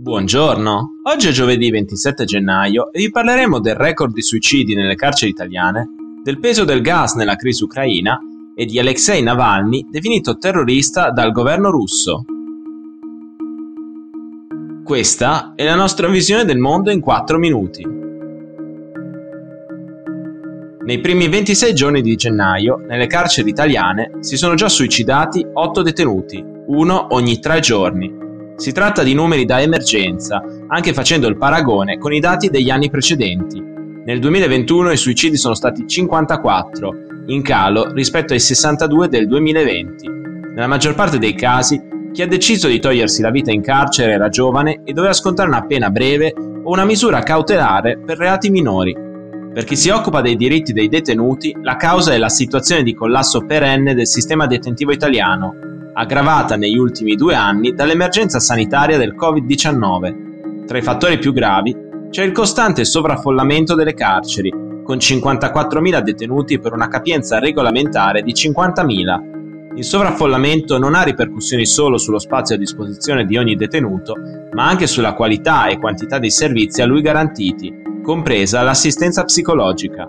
Buongiorno, oggi è giovedì 27 gennaio e vi parleremo del record di suicidi nelle carceri italiane, del peso del gas nella crisi ucraina e di Alexei Navalny definito terrorista dal governo russo. Questa è la nostra visione del mondo in 4 minuti. Nei primi 26 giorni di gennaio, nelle carceri italiane, si sono già suicidati 8 detenuti, uno ogni 3 giorni. Si tratta di numeri da emergenza, anche facendo il paragone con i dati degli anni precedenti. Nel 2021 i suicidi sono stati 54, in calo rispetto ai 62 del 2020. Nella maggior parte dei casi, chi ha deciso di togliersi la vita in carcere era giovane e doveva scontare una pena breve o una misura cautelare per reati minori. Per chi si occupa dei diritti dei detenuti, la causa è la situazione di collasso perenne del sistema detentivo italiano, aggravata negli ultimi due anni dall'emergenza sanitaria del Covid-19. Tra i fattori più gravi c'è il costante sovraffollamento delle carceri, con 54.000 detenuti per una capienza regolamentare di 50.000. Il sovraffollamento non ha ripercussioni solo sullo spazio a disposizione di ogni detenuto, ma anche sulla qualità e quantità dei servizi a lui garantiti, compresa l'assistenza psicologica.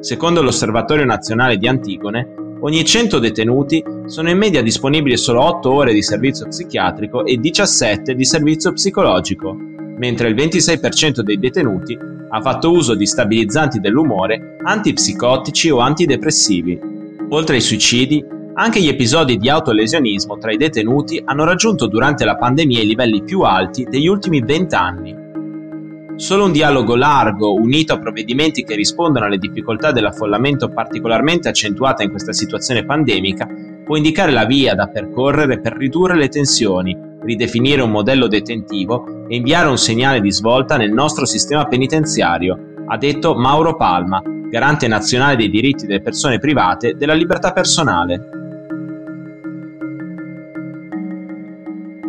Secondo l'Osservatorio Nazionale di Antigone, ogni 100 detenuti sono in media disponibili solo 8 ore di servizio psichiatrico e 17 di servizio psicologico, mentre il 26% dei detenuti ha fatto uso di stabilizzanti dell'umore, antipsicotici o antidepressivi. Oltre ai suicidi, anche gli episodi di autolesionismo tra i detenuti hanno raggiunto durante la pandemia i livelli più alti degli ultimi 20 anni. Solo un dialogo largo, unito a provvedimenti che rispondono alle difficoltà dell'affollamento particolarmente accentuata in questa situazione pandemica, può indicare la via da percorrere per ridurre le tensioni, ridefinire un modello detentivo e inviare un segnale di svolta nel nostro sistema penitenziario, ha detto Mauro Palma, garante nazionale dei diritti delle persone private della libertà personale.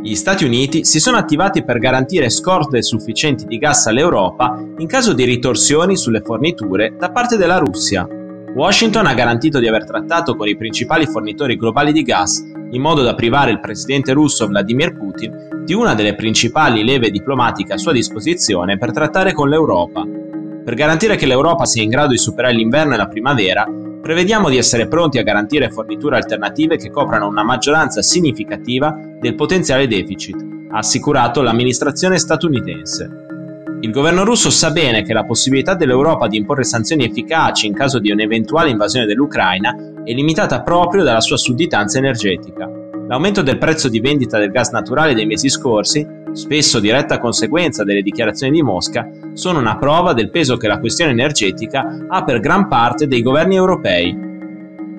Gli Stati Uniti si sono attivati per garantire scorte sufficienti di gas all'Europa in caso di ritorsioni sulle forniture da parte della Russia. Washington ha garantito di aver trattato con i principali fornitori globali di gas in modo da privare il presidente russo Vladimir Putin di una delle principali leve diplomatiche a sua disposizione per trattare con l'Europa. Per garantire che l'Europa sia in grado di superare l'inverno e la primavera, Prevediamo di essere pronti a garantire forniture alternative che coprano una maggioranza significativa del potenziale deficit, ha assicurato l'amministrazione statunitense. Il governo russo sa bene che la possibilità dell'Europa di imporre sanzioni efficaci in caso di un'eventuale invasione dell'Ucraina è limitata proprio dalla sua sudditanza energetica. L'aumento del prezzo di vendita del gas naturale dei mesi scorsi, spesso diretta conseguenza delle dichiarazioni di Mosca, sono una prova del peso che la questione energetica ha per gran parte dei governi europei.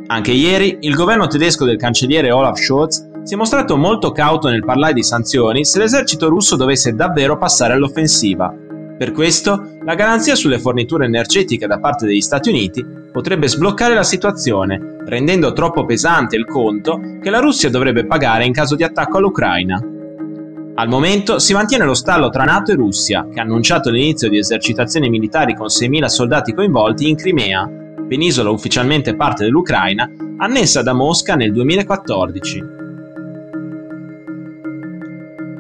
Anche ieri il governo tedesco del cancelliere Olaf Scholz si è mostrato molto cauto nel parlare di sanzioni se l'esercito russo dovesse davvero passare all'offensiva. Per questo, la garanzia sulle forniture energetiche da parte degli Stati Uniti potrebbe sbloccare la situazione, rendendo troppo pesante il conto che la Russia dovrebbe pagare in caso di attacco all'Ucraina. Al momento si mantiene lo stallo tra NATO e Russia, che ha annunciato l'inizio di esercitazioni militari con 6.000 soldati coinvolti in Crimea, penisola ufficialmente parte dell'Ucraina, annessa da Mosca nel 2014.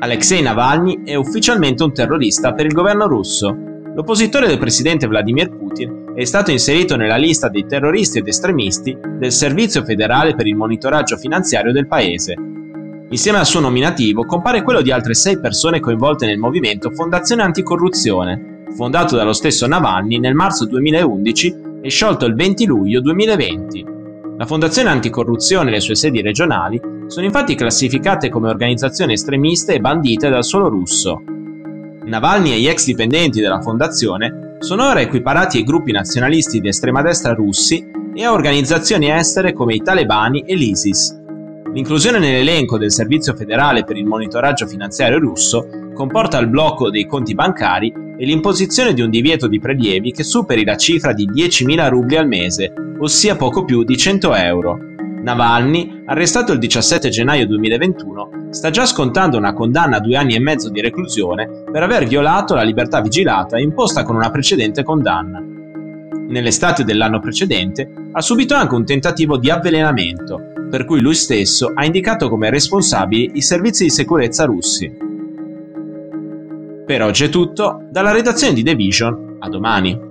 Alexei Navalny è ufficialmente un terrorista per il governo russo. L'oppositore del presidente Vladimir Putin è stato inserito nella lista dei terroristi ed estremisti del Servizio federale per il monitoraggio finanziario del paese. Insieme al suo nominativo compare quello di altre sei persone coinvolte nel movimento Fondazione Anticorruzione, fondato dallo stesso Navalny nel marzo 2011 e sciolto il 20 luglio 2020. La Fondazione Anticorruzione e le sue sedi regionali sono infatti classificate come organizzazioni estremiste e bandite dal suolo russo. Navalny e gli ex dipendenti della fondazione sono ora equiparati ai gruppi nazionalisti di estrema destra russi e a organizzazioni estere come i talebani e l'ISIS. L'inclusione nell'elenco del Servizio federale per il monitoraggio finanziario russo comporta il blocco dei conti bancari e l'imposizione di un divieto di prelievi che superi la cifra di 10.000 rubli al mese, ossia poco più di 100 euro. Navalny, arrestato il 17 gennaio 2021, sta già scontando una condanna a due anni e mezzo di reclusione per aver violato la libertà vigilata imposta con una precedente condanna. Nell'estate dell'anno precedente ha subito anche un tentativo di avvelenamento, per cui lui stesso ha indicato come responsabili i servizi di sicurezza russi. Per oggi è tutto, dalla redazione di The Vision, a domani.